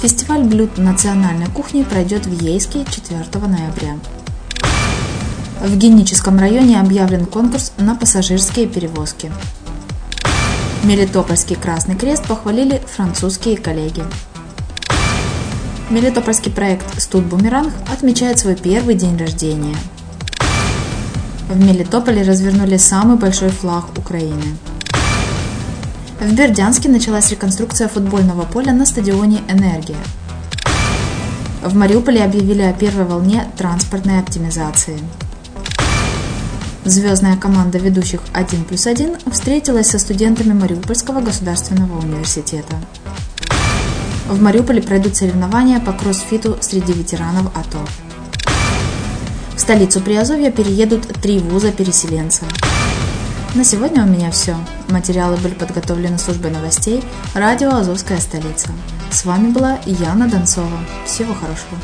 Фестиваль блюд национальной кухни пройдет в Ейске 4 ноября. В Геническом районе объявлен конкурс на пассажирские перевозки. Мелитопольский Красный Крест похвалили французские коллеги. Мелитопольский проект «Студ Бумеранг» отмечает свой первый день рождения. В Мелитополе развернули самый большой флаг Украины. В Бердянске началась реконструкция футбольного поля на стадионе «Энергия». В Мариуполе объявили о первой волне транспортной оптимизации. Звездная команда ведущих 1 плюс 1 встретилась со студентами Мариупольского государственного университета. В Мариуполе пройдут соревнования по кроссфиту среди ветеранов АТО. В столицу Приазовья переедут три вуза переселенца. На сегодня у меня все. Материалы были подготовлены службой новостей радио «Азовская столица». С вами была Яна Донцова. Всего хорошего.